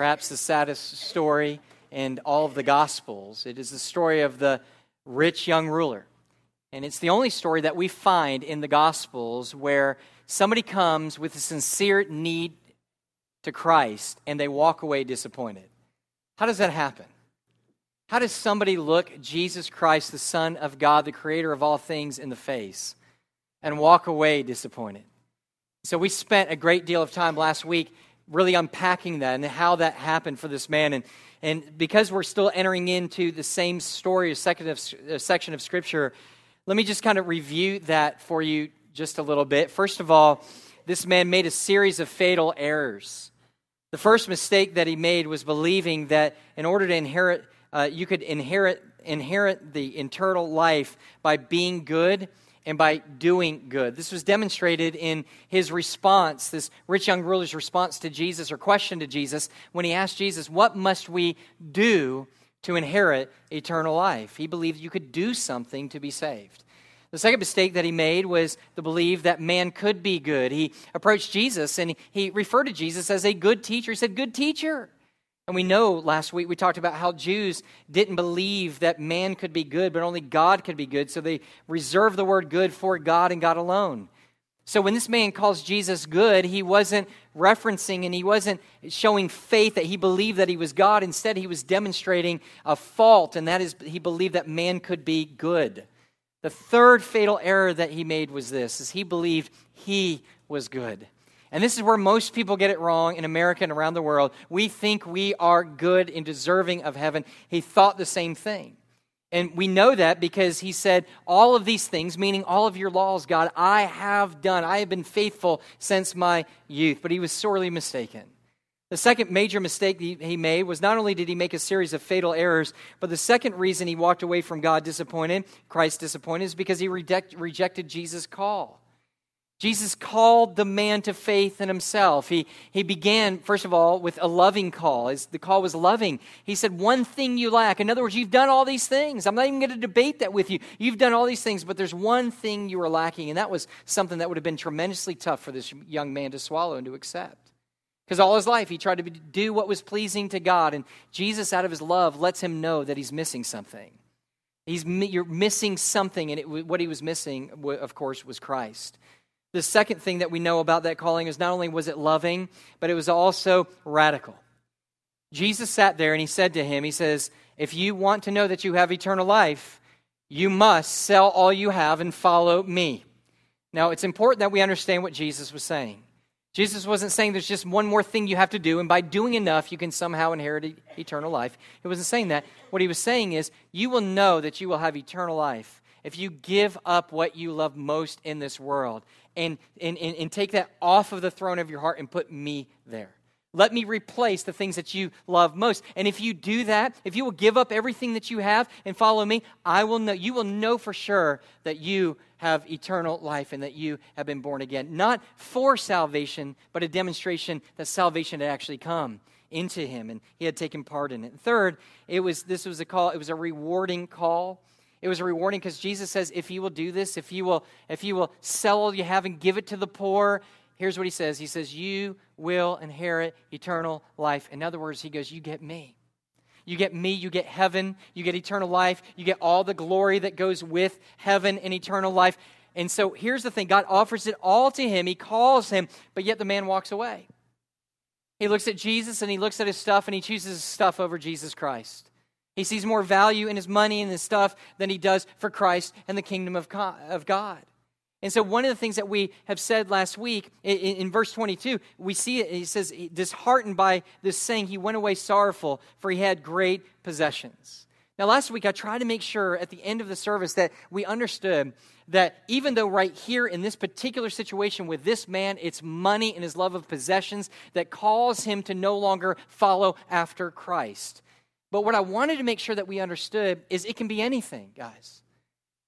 perhaps the saddest story in all of the Gospels. It is the story of the rich young ruler. And it's the only story that we find in the Gospels where somebody comes with a sincere need to Christ and they walk away disappointed. How does that happen? How does somebody look Jesus Christ, the Son of God, the creator of all things, in the face and walk away disappointed? So, we spent a great deal of time last week really unpacking that and how that happened for this man. And, and because we're still entering into the same story, a section of, a section of Scripture, let me just kind of review that for you just a little bit. First of all, this man made a series of fatal errors. The first mistake that he made was believing that in order to inherit, uh, you could inherit, inherit the eternal life by being good and by doing good. This was demonstrated in his response, this rich young ruler's response to Jesus or question to Jesus when he asked Jesus, What must we do to inherit eternal life? He believed you could do something to be saved. The second mistake that he made was to believe that man could be good. He approached Jesus and he referred to Jesus as a good teacher. He said, Good teacher. And we know last week we talked about how Jews didn't believe that man could be good, but only God could be good. So they reserved the word good for God and God alone. So when this man calls Jesus good, he wasn't referencing and he wasn't showing faith that he believed that he was God. Instead, he was demonstrating a fault, and that is he believed that man could be good. The third fatal error that he made was this is he believed he was good. And this is where most people get it wrong in America and around the world. We think we are good and deserving of heaven. He thought the same thing. And we know that because he said, All of these things, meaning all of your laws, God, I have done. I have been faithful since my youth. But he was sorely mistaken. The second major mistake he made was not only did he make a series of fatal errors, but the second reason he walked away from God disappointed, Christ disappointed, is because he reject, rejected Jesus' call. Jesus called the man to faith in himself. He, he began, first of all, with a loving call. His, the call was loving. He said, One thing you lack. In other words, you've done all these things. I'm not even going to debate that with you. You've done all these things, but there's one thing you are lacking. And that was something that would have been tremendously tough for this young man to swallow and to accept. Because all his life he tried to do what was pleasing to God. And Jesus, out of his love, lets him know that he's missing something. He's, you're missing something. And it, what he was missing, of course, was Christ. The second thing that we know about that calling is not only was it loving, but it was also radical. Jesus sat there and he said to him, He says, If you want to know that you have eternal life, you must sell all you have and follow me. Now, it's important that we understand what Jesus was saying. Jesus wasn't saying there's just one more thing you have to do, and by doing enough, you can somehow inherit eternal life. He wasn't saying that. What he was saying is, you will know that you will have eternal life if you give up what you love most in this world and, and, and, and take that off of the throne of your heart and put me there. Let me replace the things that you love most. And if you do that, if you will give up everything that you have and follow me, I will know you will know for sure that you have eternal life and that you have been born again. Not for salvation, but a demonstration that salvation had actually come into him and he had taken part in it. third, it was this was a call, it was a rewarding call. It was a rewarding because Jesus says, if you will do this, if you will, if you will sell all you have and give it to the poor, here's what he says. He says, You will inherit eternal life. In other words, he goes, You get me. You get me, you get heaven, you get eternal life, you get all the glory that goes with heaven and eternal life. And so here's the thing God offers it all to him, he calls him, but yet the man walks away. He looks at Jesus and he looks at his stuff and he chooses his stuff over Jesus Christ. He sees more value in his money and his stuff than he does for Christ and the kingdom of God. And so, one of the things that we have said last week in, verse 22, we see it. He says, disheartened by this saying, he went away sorrowful, for he had great possessions. Now, last week, I tried to make sure at the end of the service that we understood that even though, right here in this particular situation with this man, it's money and his love of possessions that cause him to no longer follow after Christ. But what I wanted to make sure that we understood is it can be anything, guys.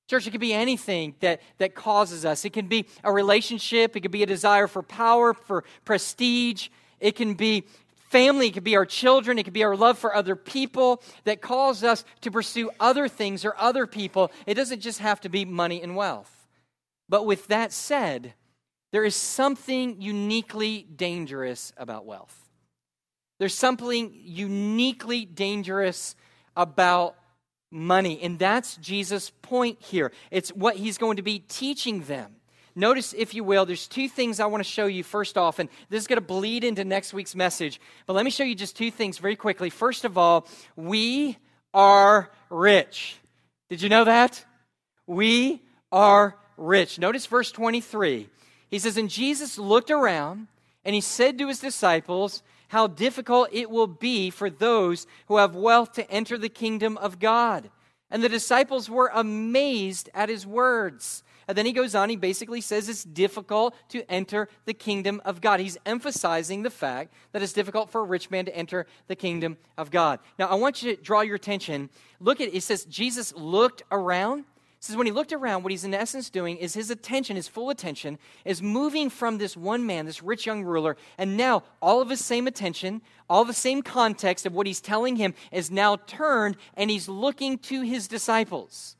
Church, it can be anything that, that causes us. It can be a relationship, it could be a desire for power, for prestige, it can be family, it could be our children, it could be our love for other people that cause us to pursue other things or other people. It doesn't just have to be money and wealth. But with that said, there is something uniquely dangerous about wealth. There's something uniquely dangerous about money. And that's Jesus' point here. It's what he's going to be teaching them. Notice, if you will, there's two things I want to show you first off, and this is going to bleed into next week's message. But let me show you just two things very quickly. First of all, we are rich. Did you know that? We are rich. Notice verse 23. He says, And Jesus looked around and he said to his disciples, How difficult it will be for those who have wealth to enter the kingdom of God. And the disciples were amazed at his words. And then he goes on, he basically says it's difficult to enter the kingdom of God. He's emphasizing the fact that it's difficult for a rich man to enter the kingdom of God. Now, I want you to draw your attention. Look at it says Jesus looked around says when he looked around, what he's in essence doing is his attention, his full attention, is moving from this one man, this rich young ruler, and now all of his same attention, all the same context of what he's telling him is now turned and he's looking to his disciples.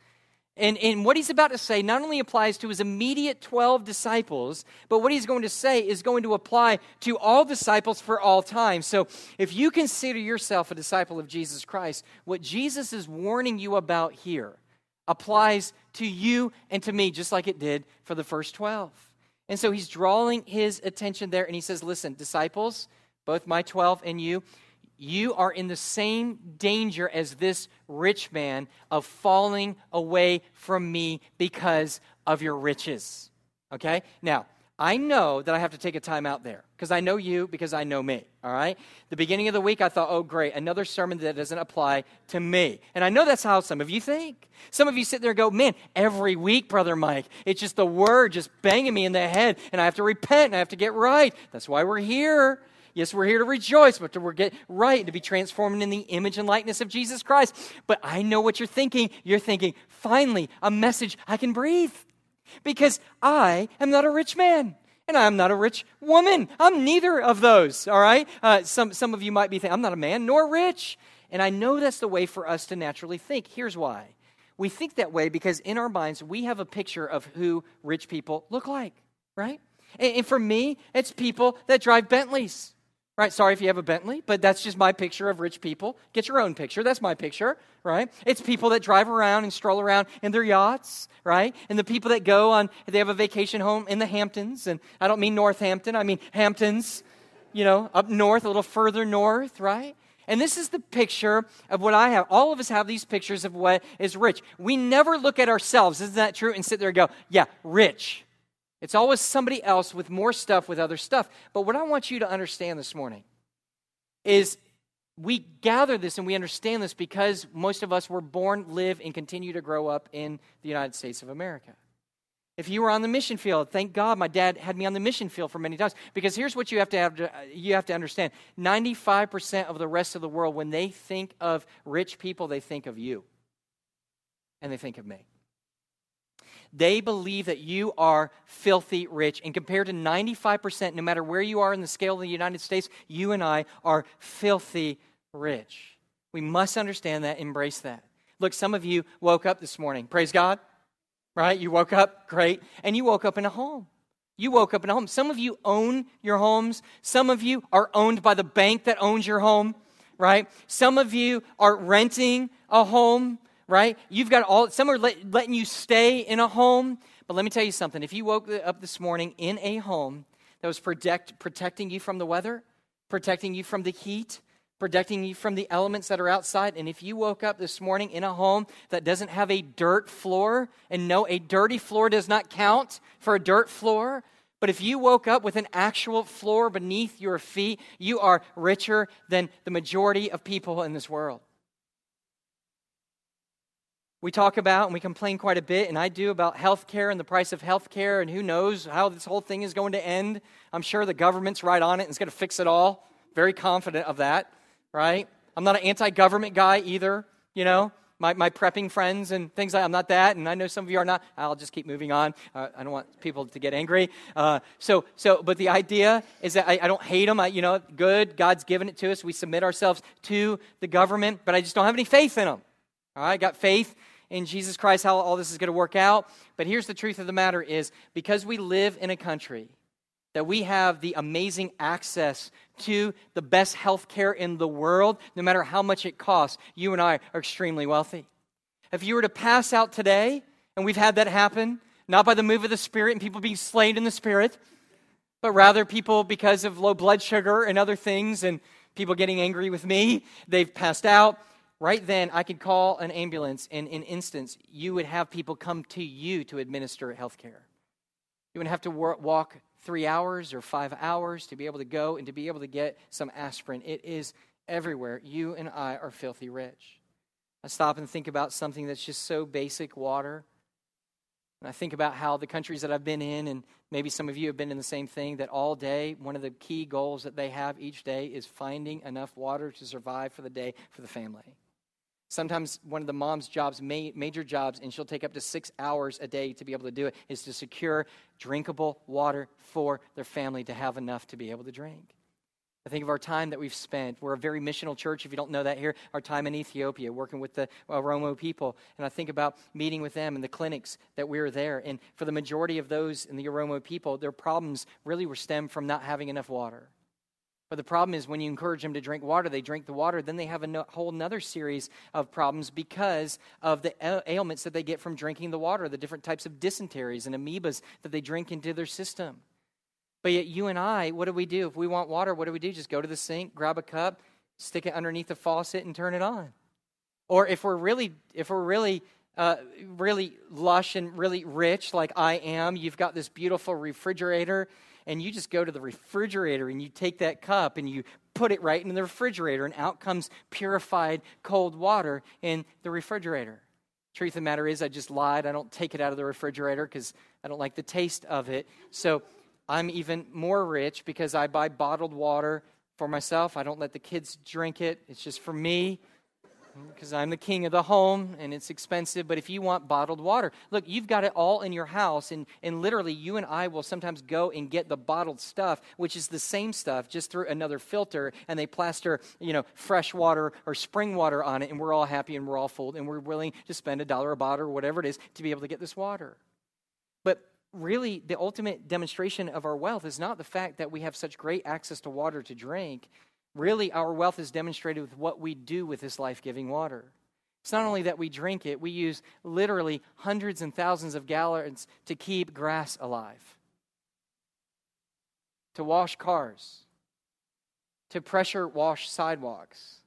And, and what he's about to say not only applies to his immediate 12 disciples, but what he's going to say is going to apply to all disciples for all time. So if you consider yourself a disciple of Jesus Christ, what Jesus is warning you about here applies to you and to me, just like it did for the first 12. And so he's drawing his attention there and he says, Listen, disciples, both my 12 and you, you are in the same danger as this rich man of falling away from me because of your riches. Okay? Now, I know that I have to take a time out there because I know you, because I know me. All right? The beginning of the week, I thought, oh, great, another sermon that doesn't apply to me. And I know that's how some of you think. Some of you sit there and go, man, every week, Brother Mike, it's just the word just banging me in the head, and I have to repent and I have to get right. That's why we're here. Yes, we're here to rejoice, but to get right, to be transformed in the image and likeness of Jesus Christ. But I know what you're thinking. You're thinking, finally, a message I can breathe because I am not a rich man. And I'm not a rich woman. I'm neither of those, all right? Uh, some, some of you might be thinking, I'm not a man nor rich. And I know that's the way for us to naturally think. Here's why. We think that way because in our minds, we have a picture of who rich people look like, right? And, and for me, it's people that drive Bentleys. Right? Sorry if you have a Bentley, but that's just my picture of rich people. Get your own picture. That's my picture, right? It's people that drive around and stroll around in their yachts, right? And the people that go on, they have a vacation home in the Hamptons. And I don't mean Northampton, I mean Hamptons, you know, up north, a little further north, right? And this is the picture of what I have. All of us have these pictures of what is rich. We never look at ourselves, isn't that true? And sit there and go, yeah, rich. It's always somebody else with more stuff with other stuff. But what I want you to understand this morning is we gather this and we understand this because most of us were born, live, and continue to grow up in the United States of America. If you were on the mission field, thank God my dad had me on the mission field for many times. Because here's what you have to have to, you have to understand: ninety-five percent of the rest of the world, when they think of rich people, they think of you, and they think of me. They believe that you are filthy rich. And compared to 95%, no matter where you are in the scale of the United States, you and I are filthy rich. We must understand that, embrace that. Look, some of you woke up this morning. Praise God. Right? You woke up, great. And you woke up in a home. You woke up in a home. Some of you own your homes. Some of you are owned by the bank that owns your home, right? Some of you are renting a home right? You've got all, some are let, letting you stay in a home. But let me tell you something. If you woke up this morning in a home that was protect, protecting you from the weather, protecting you from the heat, protecting you from the elements that are outside, and if you woke up this morning in a home that doesn't have a dirt floor, and no, a dirty floor does not count for a dirt floor, but if you woke up with an actual floor beneath your feet, you are richer than the majority of people in this world. We talk about and we complain quite a bit, and I do, about health care and the price of health care, and who knows how this whole thing is going to end. I'm sure the government's right on it and is going to fix it all. Very confident of that, right? I'm not an anti government guy either, you know. My, my prepping friends and things like I'm not that, and I know some of you are not. I'll just keep moving on. Uh, I don't want people to get angry. Uh, so, so, but the idea is that I, I don't hate them. I, you know, good. God's given it to us. We submit ourselves to the government, but I just don't have any faith in them. All right, got faith in Jesus Christ how all this is going to work out. But here's the truth of the matter is because we live in a country that we have the amazing access to the best health care in the world, no matter how much it costs. You and I are extremely wealthy. If you were to pass out today, and we've had that happen, not by the move of the Spirit and people being slain in the Spirit, but rather people, because of low blood sugar and other things, and people getting angry with me, they've passed out. Right then, I could call an ambulance, and in instance, you would have people come to you to administer health care. You wouldn't have to walk three hours or five hours to be able to go and to be able to get some aspirin. It is everywhere. You and I are filthy rich. I stop and think about something that's just so basic water. And I think about how the countries that I've been in, and maybe some of you have been in the same thing, that all day, one of the key goals that they have each day is finding enough water to survive for the day for the family. Sometimes one of the mom's jobs, major jobs, and she'll take up to six hours a day to be able to do it, is to secure drinkable water for their family to have enough to be able to drink. I think of our time that we've spent. We're a very missional church, if you don't know that here. Our time in Ethiopia, working with the uh, Oromo people. And I think about meeting with them and the clinics that we were there. And for the majority of those in the Oromo people, their problems really were stemmed from not having enough water. But the problem is when you encourage them to drink water, they drink the water, then they have a no, whole other series of problems because of the ailments that they get from drinking the water, the different types of dysenteries and amoebas that they drink into their system. But yet, you and I, what do we do? If we want water, what do we do? Just go to the sink, grab a cup, stick it underneath the faucet, and turn it on. Or if we're really, if we're really, uh, really lush and really rich, like I am, you've got this beautiful refrigerator, and you just go to the refrigerator and you take that cup and you put it right in the refrigerator, and out comes purified cold water in the refrigerator. Truth of the matter is, I just lied. I don't take it out of the refrigerator because I don't like the taste of it. So I'm even more rich because I buy bottled water for myself. I don't let the kids drink it, it's just for me because I'm the king of the home and it's expensive. But if you want bottled water, look, you've got it all in your house. And, and literally, you and I will sometimes go and get the bottled stuff, which is the same stuff, just through another filter. And they plaster, you know, fresh water or spring water on it. And we're all happy and we're all full. And we're willing to spend a dollar a bottle or whatever it is to be able to get this water. But really, the ultimate demonstration of our wealth is not the fact that we have such great access to water to drink. Really, our wealth is demonstrated with what we do with this life giving water. It's not only that we drink it, we use literally hundreds and thousands of gallons to keep grass alive, to wash cars, to pressure wash sidewalks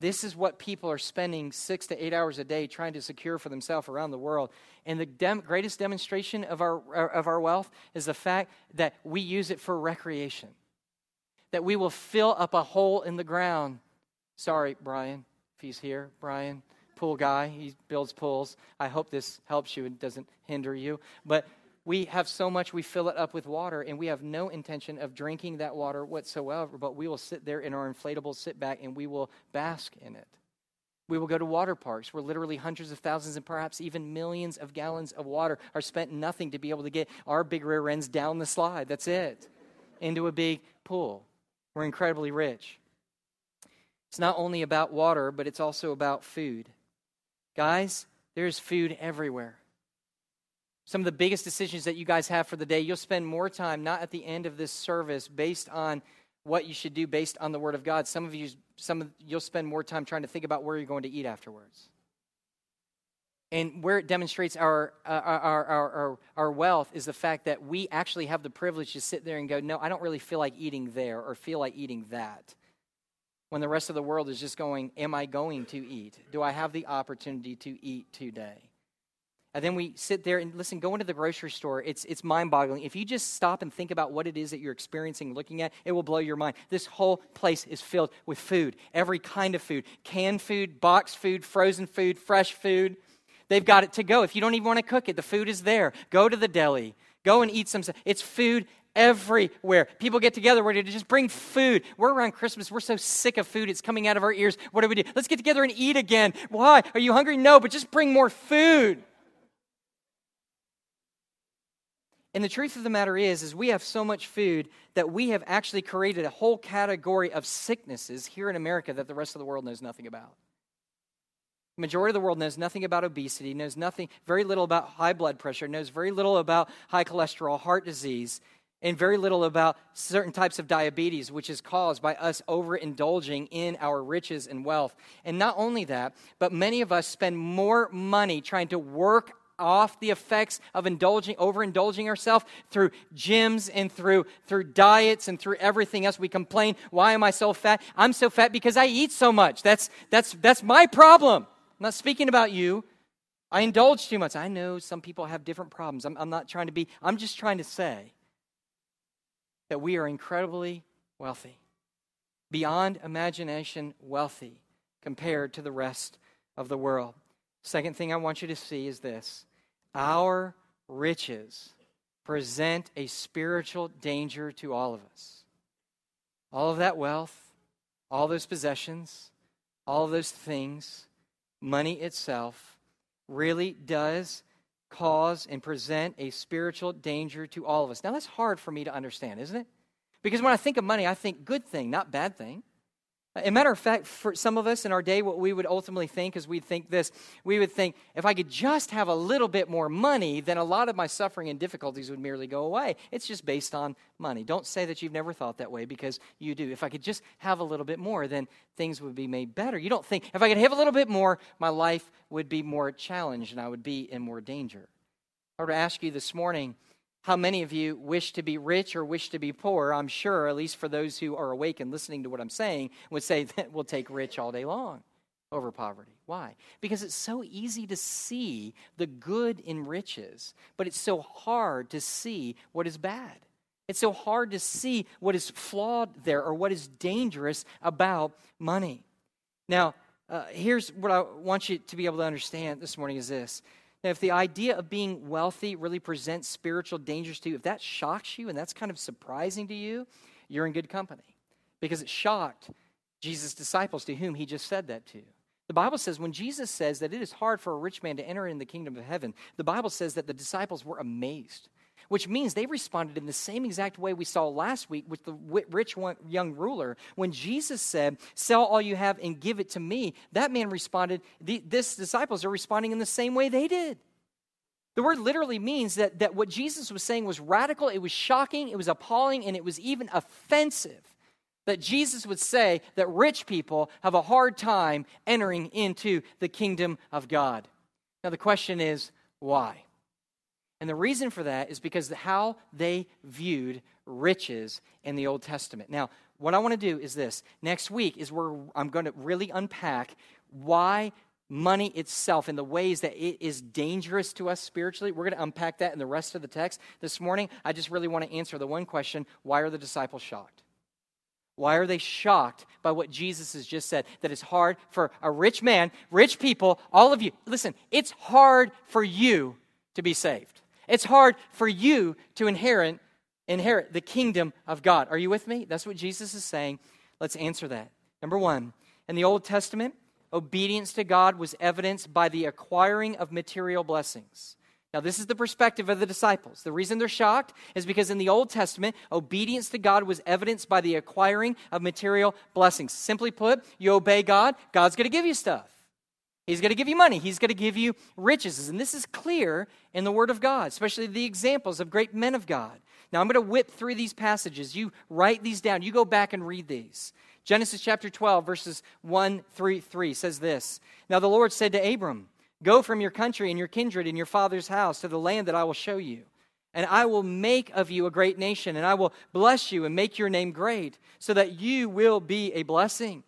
this is what people are spending six to eight hours a day trying to secure for themselves around the world. And the dem- greatest demonstration of our, of our wealth is the fact that we use it for recreation, that we will fill up a hole in the ground. Sorry, Brian, if he's here. Brian, pool guy, he builds pools. I hope this helps you and doesn't hinder you. But we have so much, we fill it up with water, and we have no intention of drinking that water whatsoever, but we will sit there in our inflatable sit back and we will bask in it. We will go to water parks where literally hundreds of thousands and perhaps even millions of gallons of water are spent nothing to be able to get our big rear ends down the slide. That's it. Into a big pool. We're incredibly rich. It's not only about water, but it's also about food. Guys, there's food everywhere some of the biggest decisions that you guys have for the day, you'll spend more time not at the end of this service based on what you should do based on the word of God. Some of you some of, you'll spend more time trying to think about where you're going to eat afterwards. And where it demonstrates our, uh, our, our, our, is the fact that we actually have the privilege to sit there and go, No, I don't really feel like eating there or feel like eating that. When the rest of the world is just going, Am I going to eat? Do I have the opportunity to eat today? And then we sit there and listen, go into the grocery store. It's, it's mind boggling. If you just stop and think about what it is that you're experiencing, looking at, it will blow your mind. This whole place is filled with food, every kind of food canned food, boxed food, frozen food, fresh food. They've got it to go. If you don't even want to cook it, the food is there. Go to the deli, go and eat some. It's food everywhere. People get together. We're to just bring food. We're around Christmas. We're so sick of food. It's coming out of our ears. What do we do? Let's get together and eat again. Why? Are you hungry? No, but just bring more food. And the truth of the matter is is we have so much food that we have actually created a whole category of sicknesses here in America that the rest of the world knows nothing about. Majority of the world knows nothing about obesity, knows nothing, very little about high blood pressure, knows very little about high cholesterol, heart disease. and very little about certain types of diabetes, which is caused by us overindulging in our riches and wealth. And not only that, but many of us spend more money trying to work off the effects of indulging overindulging ourselves through gyms and through through diets and through everything else we complain why am i so fat i'm so fat because i eat so much that's that's that's my problem i'm not speaking about you i indulge too much i know some people have different problems i'm, I'm not trying to be i'm just trying to say that we are incredibly wealthy, beyond imagination wealthy compared to the rest of the world. Second thing I want you to see is this our riches present a spiritual danger to all of us. All of that wealth, all those possessions, all those things, money itself, really does cause and present a spiritual danger to all of us. Now, that's hard for me to understand, isn't it? Because when I think of money, I think good thing, not bad thing. A matter of fact, for some of us in our day, what we would ultimately think is we'd think this. We would think, if I could just have a little bit more money, then a lot of my suffering and difficulties would merely go away. It's just based on money. Don't say that you've never thought that way because you do. If I could just have a little bit more, then things would be made better. You don't think, if I could have a little bit more, my life would be more challenged and I would be in more danger. I would ask you this morning, how many of you wish to be rich or wish to be poor? I'm sure, at least for those who are awake and listening to what I'm saying, would say that we'll take rich all day long over poverty. Why? Because it's so easy to see the good in riches, but it's so hard to see what is bad. It's so hard to see what is flawed there or what is dangerous about money. Now, uh, here's what I want you to be able to understand this morning is this now, if the idea of being wealthy really presents spiritual dangers to you, if that shocks you and that's kind of surprising to you, you're in good company because it shocked Jesus' disciples to whom he just said that to. The Bible says when Jesus says that it is hard for a rich man to enter in the kingdom of heaven, the Bible says that the disciples were amazed which means they responded in the same exact way we saw last week with the rich young ruler. When Jesus said, Sell all you have and give it to me, that man responded, This disciples are responding in the same way they did. The word literally means that, that what Jesus was saying was radical, it was shocking, it was appalling, and it was even offensive. That Jesus would say that rich people have a hard time entering into the kingdom of God. Now, the question is, why? And the reason for that is because how they viewed riches in the Old Testament. Now, what I want to do is this. Next week is where I'm going to really unpack why money itself and the ways that it is dangerous to us spiritually. We're going to unpack that in the rest of the text. This morning, I just really want to answer the one question why are the disciples shocked? Why are they shocked by what Jesus has just said? That it's hard for a rich man, rich people, all of you. Listen, it's hard for you to be saved. It's hard for you to inherit inherit the kingdom of God. Are you with me? That's what Jesus is saying. Let's answer that. Number 1, in the Old Testament, obedience to God was evidenced by the acquiring of material blessings. Now, this is the perspective of the disciples. The reason they're shocked is because in the Old Testament, obedience to God was evidenced by the acquiring of material blessings. Simply put, you obey God, God's going to give you stuff. He's going to give you money. He's going to give you riches. And this is clear in the Word of God, especially the examples of great men of God. Now, I'm going to whip through these passages. You write these down. You go back and read these. Genesis chapter 12, verses 1 through 3 says this Now the Lord said to Abram, Go from your country and your kindred and your father's house to the land that I will show you. And I will make of you a great nation, and I will bless you and make your name great, so that you will be a blessing.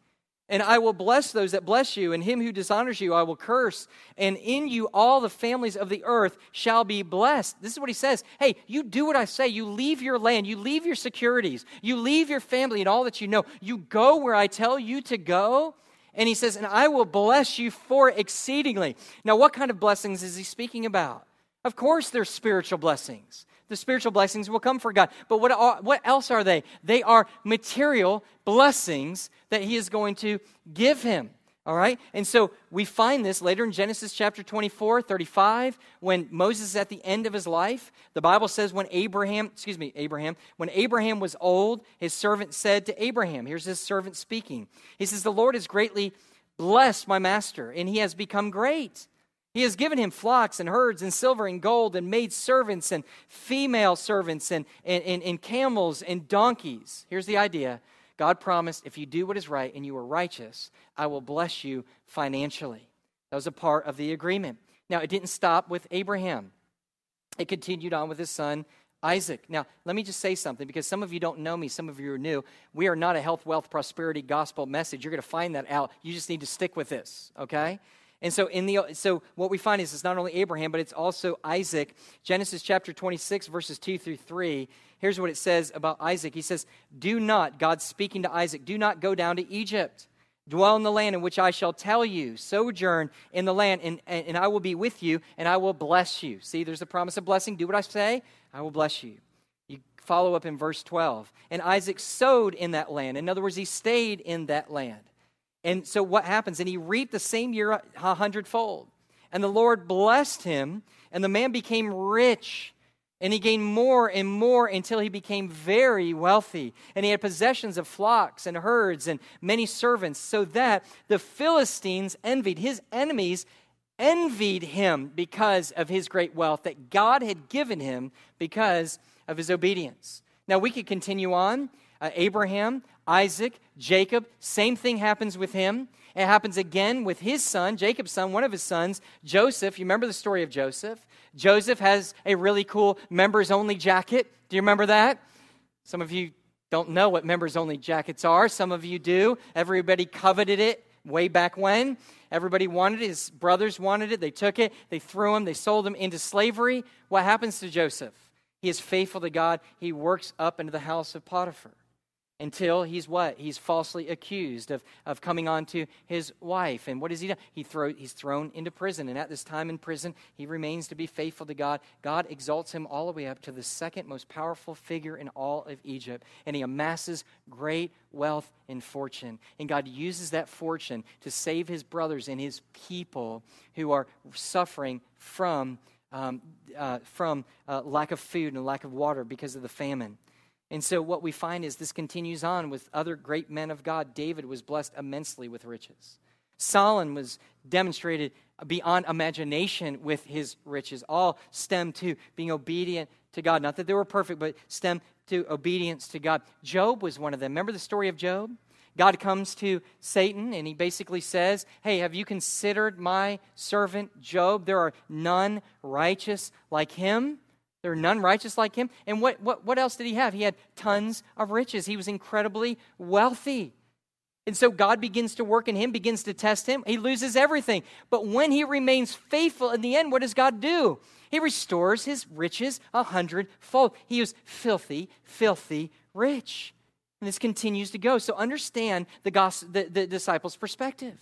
And I will bless those that bless you, and him who dishonors you I will curse. And in you all the families of the earth shall be blessed. This is what he says. Hey, you do what I say. You leave your land, you leave your securities, you leave your family and all that you know. You go where I tell you to go. And he says, and I will bless you for exceedingly. Now, what kind of blessings is he speaking about? Of course, they're spiritual blessings the spiritual blessings will come for God. But what, are, what else are they? They are material blessings that He is going to give him. All right? And so we find this later in Genesis chapter 24, 35, when Moses is at the end of his life. The Bible says when Abraham, excuse me, Abraham, when Abraham was old, his servant said to Abraham, here's his servant speaking. He says, The Lord has greatly blessed my master, and he has become great. He has given him flocks and herds and silver and gold and maid servants and female servants and, and, and, and, camels and donkeys. Here's the idea God promised if you do what is right and you are righteous, I will bless you financially. That was a part of the agreement. Now, it didn't stop with Abraham, it continued on with his son Isaac. Now, let me just say something because some of you don't know me, some of you are new. We are not a health, wealth, prosperity gospel message. You're going to find that out. You just need to stick with this, okay? And so in the so what we find is it's not only Abraham, but it's also Isaac. Genesis chapter 26, verses 2 through 3. Here's what it says about Isaac. He says, Do not, God's speaking to Isaac, do not go down to Egypt. Dwell in the land in which I shall tell you. Sojourn in the land, and, and, and I will be with you, and I will bless you. See, there's a promise of blessing. Do what I say, I will bless you. You follow up in verse 12. And Isaac sowed in that land. In other words, he stayed in that land. And so what happens? And he reaped the same year a hundredfold. And the Lord blessed him, and the man became rich. And he gained more and more until he became very wealthy. And he had possessions of flocks and herds and many servants, so that the Philistines envied. His enemies envied him because of his great wealth that God had given him because of his obedience. Now we could continue on. Uh, Abraham Isaac, Jacob, same thing happens with him. It happens again with his son, Jacob's son, one of his sons, Joseph. You remember the story of Joseph? Joseph has a really cool members only jacket. Do you remember that? Some of you don't know what members only jackets are. Some of you do. Everybody coveted it way back when. Everybody wanted it. His brothers wanted it. They took it. They threw him. They sold him into slavery. What happens to Joseph? He is faithful to God. He works up into the house of Potiphar until he's what? He's falsely accused of, of coming on to his wife. And what does he do? He throw, he's thrown into prison. And at this time in prison, he remains to be faithful to God. God exalts him all the way up to the second most powerful figure in all of Egypt. And he amasses great wealth and fortune. And God uses that fortune to save his brothers and his people who are suffering from, um, uh, from uh, lack of food and lack of water because of the famine. And so what we find is this continues on with other great men of God. David was blessed immensely with riches. Solomon was demonstrated beyond imagination with his riches. All stem to being obedient to God. Not that they were perfect, but stem to obedience to God. Job was one of them. Remember the story of Job? God comes to Satan and he basically says, Hey, have you considered my servant Job? There are none righteous like him. There are none righteous like him. And what, what, what else did he have? He had tons of riches. He was incredibly wealthy. And so God begins to work in him, begins to test him. He loses everything. But when he remains faithful in the end, what does God do? He restores his riches a hundredfold. He was filthy, filthy rich. And this continues to go. So understand the, gospel, the, the disciples' perspective.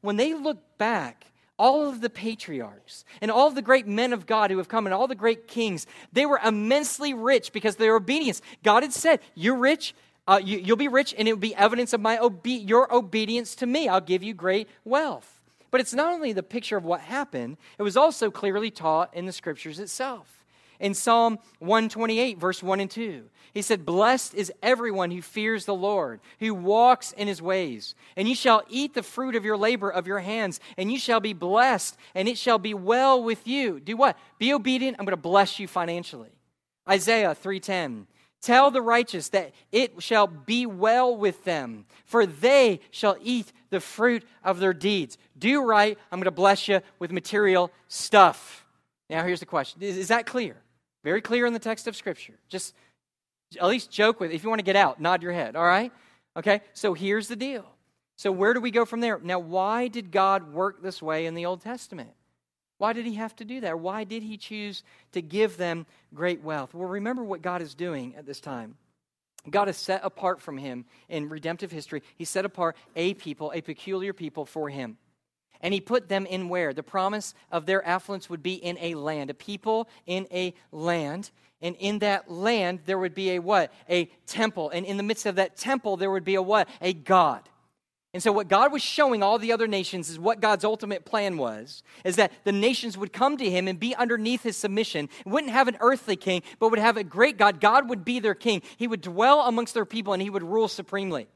When they look back all of the patriarchs and all the great men of God who have come and all the great kings, they were immensely rich because of their obedience. God had said, You're rich, uh, you, will be rich, and it will be evidence of my obe- your obedience to me. I'll give you great wealth. But it's not only the picture of what happened, it was also clearly taught in the scriptures itself in Psalm 128, verse 1 and 2. He said, Blessed is everyone who fears the Lord, who walks in his ways. And you shall eat the fruit of your labor of your hands, and you shall be blessed, and it shall be well with you. Do what? Be obedient. I'm going to bless you financially. Isaiah 3:10. Tell the righteous that it shall be well with them, for they shall eat the fruit of their deeds. Do right, I'm going to bless you with material stuff. Now, here's the question Is, is that clear? Very clear in the text of Scripture. Just at least joke with it. If you want to get out, nod your head, all right? Okay, so here's the deal. So, where do we go from there? Now, why did God work this way in the Old Testament? Why did he have to do that? Why did he choose to give them great wealth? Well, remember what God is doing at this time. God is set apart from him in redemptive history. He set apart a people, a peculiar people for him. And he put them in where? The promise of their affluence would be in a land, a people in a land. And in that land, there would be a what? A temple. And in the midst of that temple, there would be a what? A God. And so, what God was showing all the other nations is what God's ultimate plan was is that the nations would come to him and be underneath his submission. Wouldn't have an earthly king, but would have a great God. God would be their king. He would dwell amongst their people and he would rule supremely.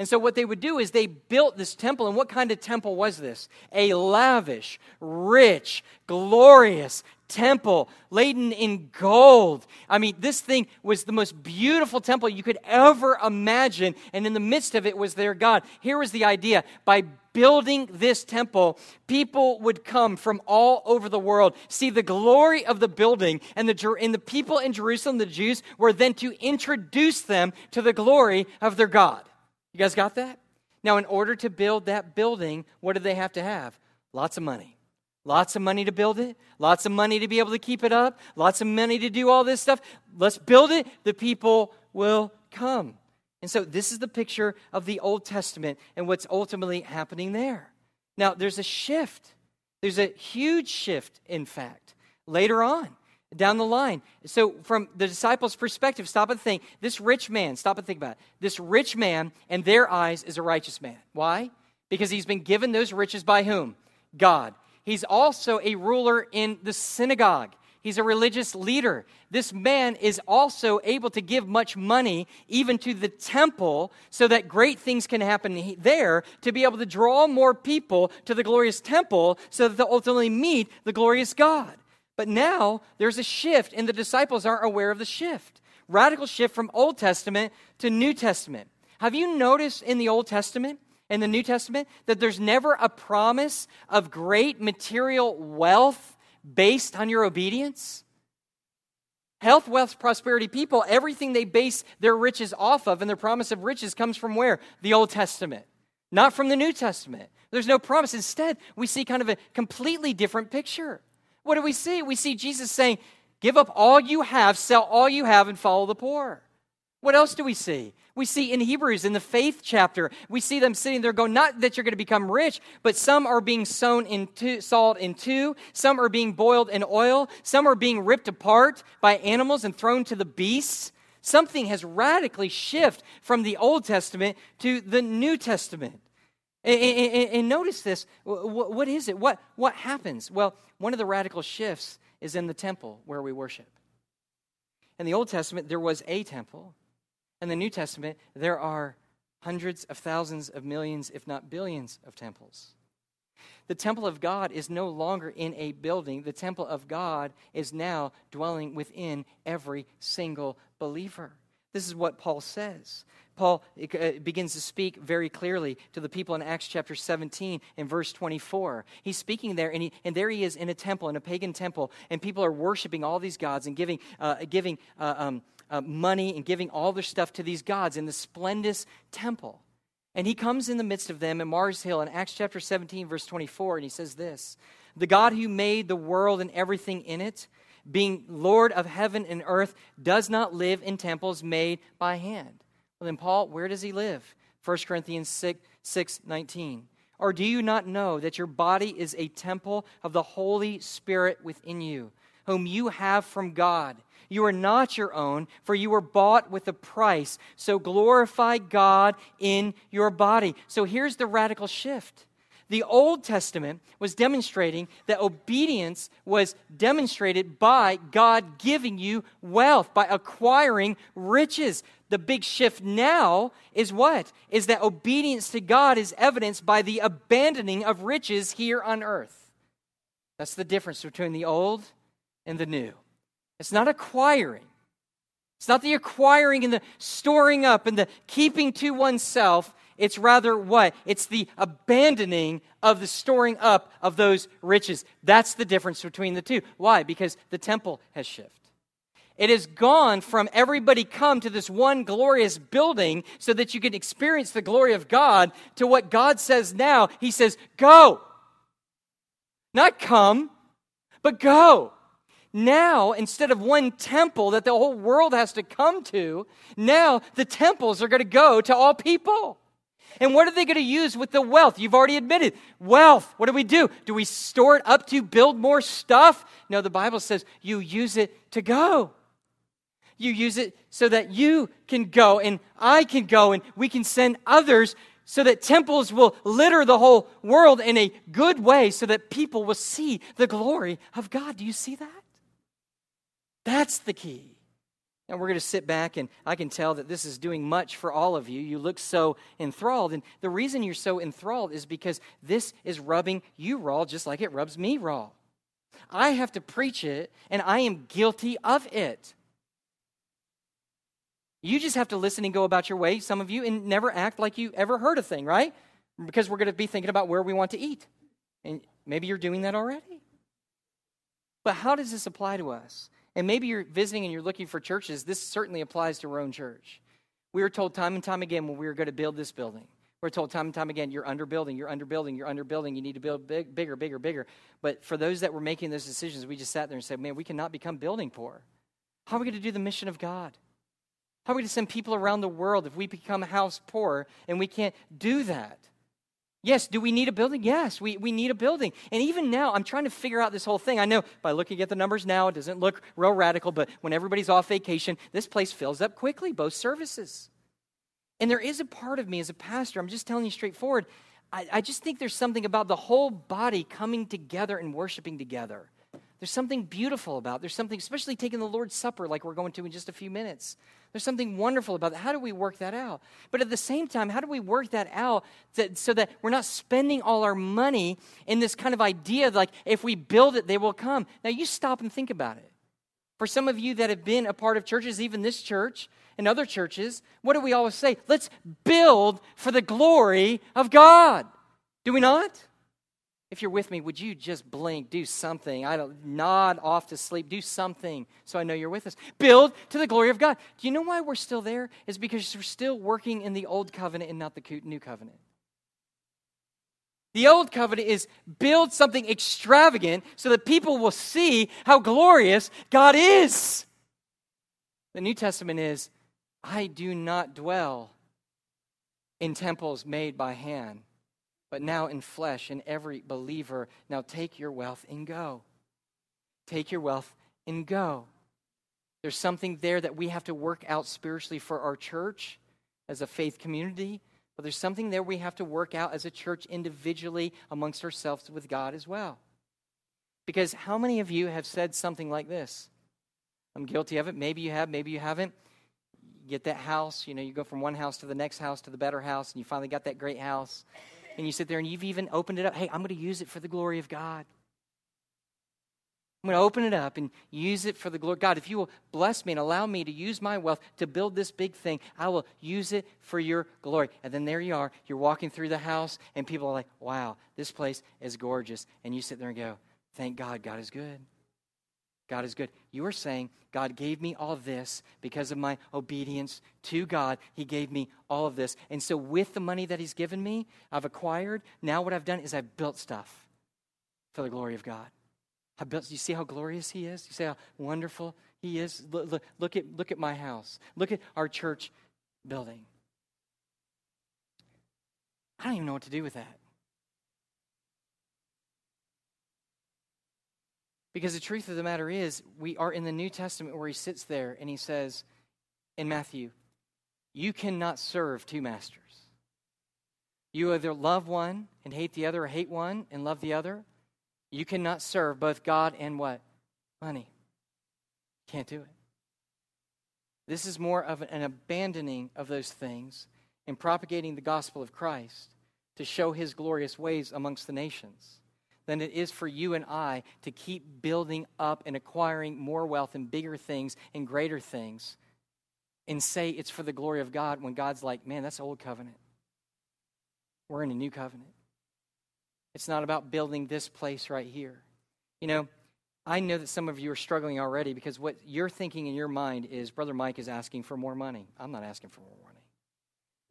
And so, what they would do is they built this temple. And what kind of temple was this? A lavish, rich, glorious temple laden in gold. I mean, this thing was the most beautiful temple you could ever imagine. And in the midst of it was their God. Here was the idea by building this temple, people would come from all over the world, see the glory of the building, and the, and the people in Jerusalem, the Jews, were then to introduce them to the glory of their God. You guys got that? Now, in order to build that building, what do they have to have? Lots of money. Lots of money to build it, lots of money to be able to keep it up, lots of money to do all this stuff. Let's build it, the people will come. And so, this is the picture of the Old Testament and what's ultimately happening there. Now, there's a shift. There's a huge shift, in fact, later on down the line. So, from the disciples' perspective, stop and think this rich man, stop and think about it. This rich man, in their eyes, is a righteous man. Why? Because he's been given those riches by whom? God. He's also a ruler in the synagogue. He's a religious leader. This man is also able to give much money even to the temple so that great things can happen there to be able to draw more people to the glorious temple so that they'll ultimately meet the glorious God. But now there's a shift, and the disciples aren't aware of the shift. Radical shift from Old Testament to New Testament. Have you noticed in the Old Testament and the New Testament that there's never a promise of great material wealth based on your obedience? Health, wealth, prosperity people, everything they base their riches off of and their promise of riches comes from where? The Old Testament, not from the New Testament. There's no promise. Instead, we see kind of a completely different picture. What do we see? We see Jesus saying, Give up all you have, sell all you have, and follow the poor. What else do we see? We see in Hebrews, in the faith chapter, we see them sitting there going, not that you're going to become rich, but some are being sown into salt in two, some are being boiled in oil, some are being ripped apart by animals and thrown to the beasts. Something has radically shifted from the Old Testament to the New Testament. And, and, and notice this. What is it? What, what happens? Well, one of the radical shifts is in the temple where we worship. In the Old Testament, there was a temple. In the New Testament, there are hundreds of thousands of millions, if not billions, of temples. The temple of God is no longer in a building. The temple of God is now dwelling within every single believer. This is what Paul says. Paul uh, begins to speak very clearly to the people in Acts chapter 17 in verse 24. He's speaking there, and, he, and there he is in a temple, in a pagan temple, and people are worshiping all these gods and giving, uh, giving uh, um, uh, money and giving all their stuff to these gods in the splendid temple. And he comes in the midst of them in Mars Hill in Acts chapter 17, verse 24, and he says this The God who made the world and everything in it, being Lord of heaven and earth, does not live in temples made by hand. Well, then, Paul, where does he live? 1 Corinthians 6, 6 19. Or do you not know that your body is a temple of the Holy Spirit within you, whom you have from God? You are not your own, for you were bought with a price. So glorify God in your body. So here's the radical shift. The Old Testament was demonstrating that obedience was demonstrated by God giving you wealth, by acquiring riches. The big shift now is what? Is that obedience to God is evidenced by the abandoning of riches here on earth. That's the difference between the old and the new. It's not acquiring. It's not the acquiring and the storing up and the keeping to oneself. It's rather what? It's the abandoning of the storing up of those riches. That's the difference between the two. Why? Because the temple has shifted. It has gone from everybody come to this one glorious building so that you can experience the glory of God to what God says now. He says, Go. Not come, but go. Now, instead of one temple that the whole world has to come to, now the temples are going to go to all people. And what are they going to use with the wealth? You've already admitted wealth. What do we do? Do we store it up to build more stuff? No, the Bible says you use it to go. You use it so that you can go and I can go and we can send others so that temples will litter the whole world in a good way so that people will see the glory of God. Do you see that? That's the key. And we're going to sit back, and I can tell that this is doing much for all of you. You look so enthralled. And the reason you're so enthralled is because this is rubbing you raw just like it rubs me raw. I have to preach it, and I am guilty of it. You just have to listen and go about your way, some of you, and never act like you ever heard a thing, right? Because we're going to be thinking about where we want to eat. And maybe you're doing that already. But how does this apply to us? And maybe you're visiting and you're looking for churches. This certainly applies to our own church. We were told time and time again when we were going to build this building. We're told time and time again, you're underbuilding, you're underbuilding, you're underbuilding, you need to build big, bigger, bigger, bigger. But for those that were making those decisions, we just sat there and said, man, we cannot become building poor. How are we going to do the mission of God? How are we going to send people around the world if we become house poor and we can't do that? Yes, do we need a building? Yes, we, we need a building. And even now, I'm trying to figure out this whole thing. I know by looking at the numbers now, it doesn't look real radical, but when everybody's off vacation, this place fills up quickly, both services. And there is a part of me as a pastor, I'm just telling you straightforward, I, I just think there's something about the whole body coming together and worshiping together. There's something beautiful about. There's something, especially taking the Lord's Supper, like we're going to in just a few minutes. There's something wonderful about that. How do we work that out? But at the same time, how do we work that out to, so that we're not spending all our money in this kind of idea like if we build it, they will come? Now, you stop and think about it. For some of you that have been a part of churches, even this church and other churches, what do we always say? Let's build for the glory of God. Do we not? If you're with me, would you just blink, do something? I don't nod off to sleep, do something so I know you're with us. Build to the glory of God. Do you know why we're still there? Is because we're still working in the old covenant and not the new covenant. The old covenant is build something extravagant so that people will see how glorious God is. The New Testament is I do not dwell in temples made by hand but now in flesh, in every believer. Now take your wealth and go. Take your wealth and go. There's something there that we have to work out spiritually for our church as a faith community, but there's something there we have to work out as a church individually amongst ourselves with God as well. Because how many of you have said something like this? I'm guilty of it. Maybe you have, maybe you haven't. You get that house, you know, you go from one house to the next house to the better house, and you finally got that great house and you sit there and you've even opened it up. Hey, I'm going to use it for the glory of God. I'm going to open it up and use it for the glory. God, if you will bless me and allow me to use my wealth to build this big thing, I will use it for your glory. And then there you are. You're walking through the house, and people are like, wow, this place is gorgeous. And you sit there and go, thank God, God is good. God is good. You are saying, God gave me all this because of my obedience to God. He gave me all of this. And so, with the money that He's given me, I've acquired. Now, what I've done is I've built stuff for the glory of God. I built, you see how glorious He is? You see how wonderful He is? Look, look, look, at, look at my house. Look at our church building. I don't even know what to do with that. Because the truth of the matter is, we are in the New Testament where he sits there and he says in Matthew, You cannot serve two masters. You either love one and hate the other, or hate one and love the other. You cannot serve both God and what? Money. Can't do it. This is more of an abandoning of those things and propagating the gospel of Christ to show his glorious ways amongst the nations than it is for you and I to keep building up and acquiring more wealth and bigger things and greater things and say it's for the glory of God when God's like, man, that's old covenant. We're in a new covenant. It's not about building this place right here. You know, I know that some of you are struggling already because what you're thinking in your mind is Brother Mike is asking for more money. I'm not asking for more money.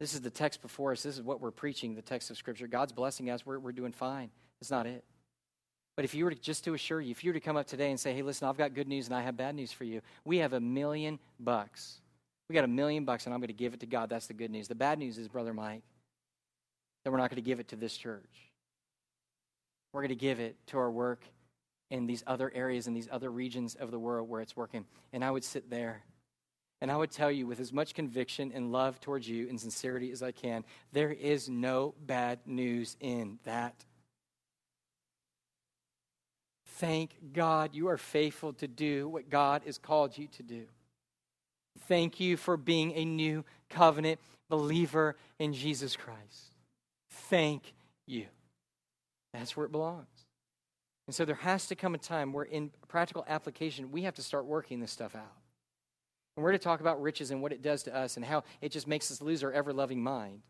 This is the text before us. This is what we're preaching, the text of Scripture. God's blessing us. We're, we're doing fine. It's not it. But if you were to, just to assure you, if you were to come up today and say, hey, listen, I've got good news and I have bad news for you, we have a million bucks. We got a million bucks and I'm going to give it to God. That's the good news. The bad news is, Brother Mike, that we're not going to give it to this church. We're going to give it to our work in these other areas, in these other regions of the world where it's working. And I would sit there and I would tell you with as much conviction and love towards you and sincerity as I can there is no bad news in that. Thank God you are faithful to do what God has called you to do. Thank you for being a new covenant believer in Jesus Christ. Thank you. That's where it belongs. And so there has to come a time where, in practical application, we have to start working this stuff out. And we're to talk about riches and what it does to us and how it just makes us lose our ever loving mind,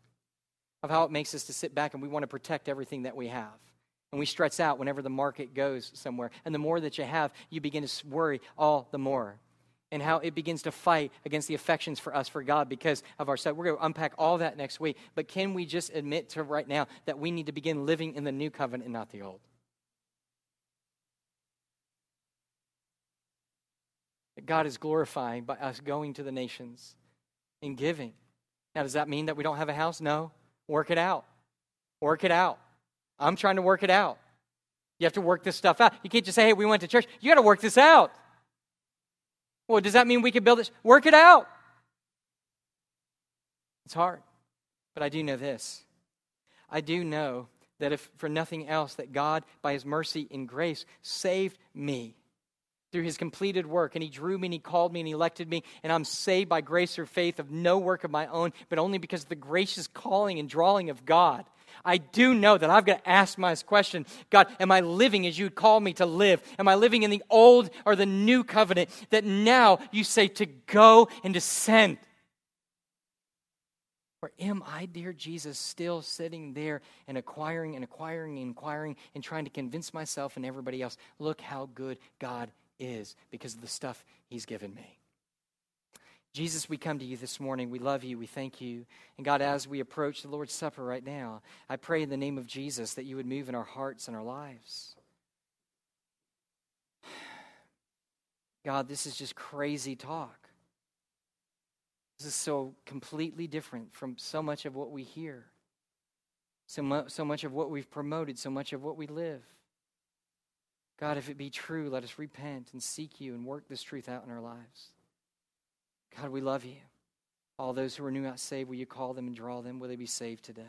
of how it makes us to sit back and we want to protect everything that we have. And we stress out whenever the market goes somewhere. And the more that you have, you begin to worry all the more. And how it begins to fight against the affections for us for God because of our stuff. We're going to unpack all that next week. But can we just admit to right now that we need to begin living in the new covenant and not the old? That God is glorifying by us going to the nations and giving. Now, does that mean that we don't have a house? No. Work it out. Work it out. I'm trying to work it out. You have to work this stuff out. You can't just say, hey, we went to church. You got to work this out. Well, does that mean we can build this? Work it out. It's hard. But I do know this. I do know that if for nothing else, that God, by his mercy and grace, saved me through his completed work. And he drew me and he called me and he elected me. And I'm saved by grace or faith of no work of my own, but only because of the gracious calling and drawing of God. I do know that I've got to ask my question God, am I living as you call me to live? Am I living in the old or the new covenant that now you say to go and to send? Or am I, dear Jesus, still sitting there and acquiring and acquiring and acquiring and trying to convince myself and everybody else, look how good God is because of the stuff He's given me? Jesus, we come to you this morning. We love you. We thank you. And God, as we approach the Lord's Supper right now, I pray in the name of Jesus that you would move in our hearts and our lives. God, this is just crazy talk. This is so completely different from so much of what we hear, so, mu- so much of what we've promoted, so much of what we live. God, if it be true, let us repent and seek you and work this truth out in our lives. God, we love you. All those who are new not saved, will you call them and draw them? Will they be saved today?